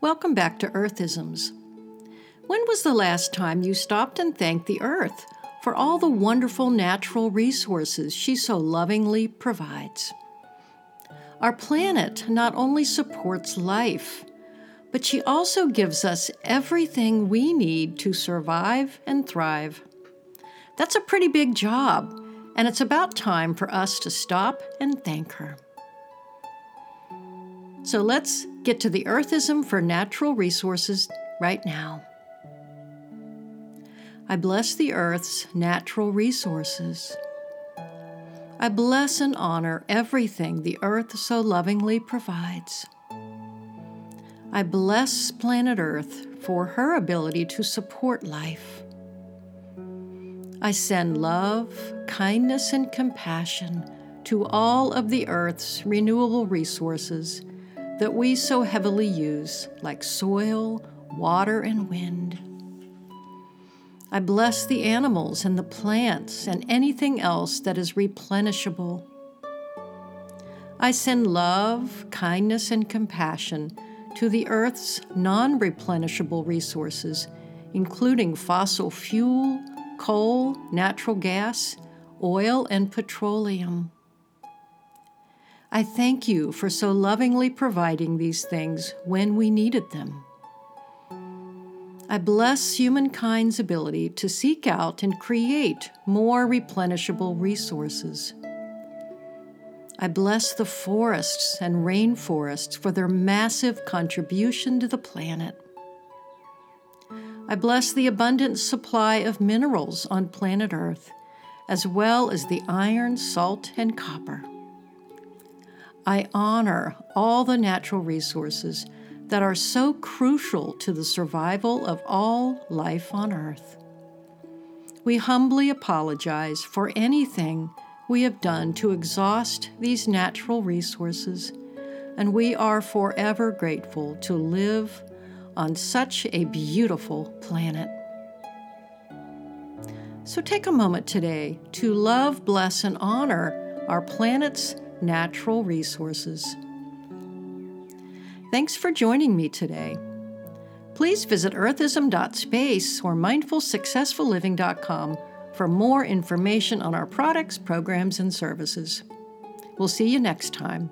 Welcome back to Earthisms. When was the last time you stopped and thanked the Earth for all the wonderful natural resources she so lovingly provides? Our planet not only supports life, but she also gives us everything we need to survive and thrive. That's a pretty big job, and it's about time for us to stop and thank her. So let's get to the Earthism for natural resources right now. I bless the Earth's natural resources. I bless and honor everything the Earth so lovingly provides. I bless planet Earth for her ability to support life. I send love, kindness, and compassion to all of the Earth's renewable resources that we so heavily use, like soil, water, and wind. I bless the animals and the plants and anything else that is replenishable. I send love, kindness, and compassion to the Earth's non replenishable resources, including fossil fuel, coal, natural gas, oil, and petroleum. I thank you for so lovingly providing these things when we needed them. I bless humankind's ability to seek out and create more replenishable resources. I bless the forests and rainforests for their massive contribution to the planet. I bless the abundant supply of minerals on planet Earth, as well as the iron, salt, and copper. I honor all the natural resources that are so crucial to the survival of all life on Earth. We humbly apologize for anything we have done to exhaust these natural resources, and we are forever grateful to live on such a beautiful planet. So take a moment today to love, bless, and honor our planet's natural resources. Thanks for joining me today. Please visit earthism.space or mindfulsuccessfulliving.com for more information on our products, programs, and services. We'll see you next time.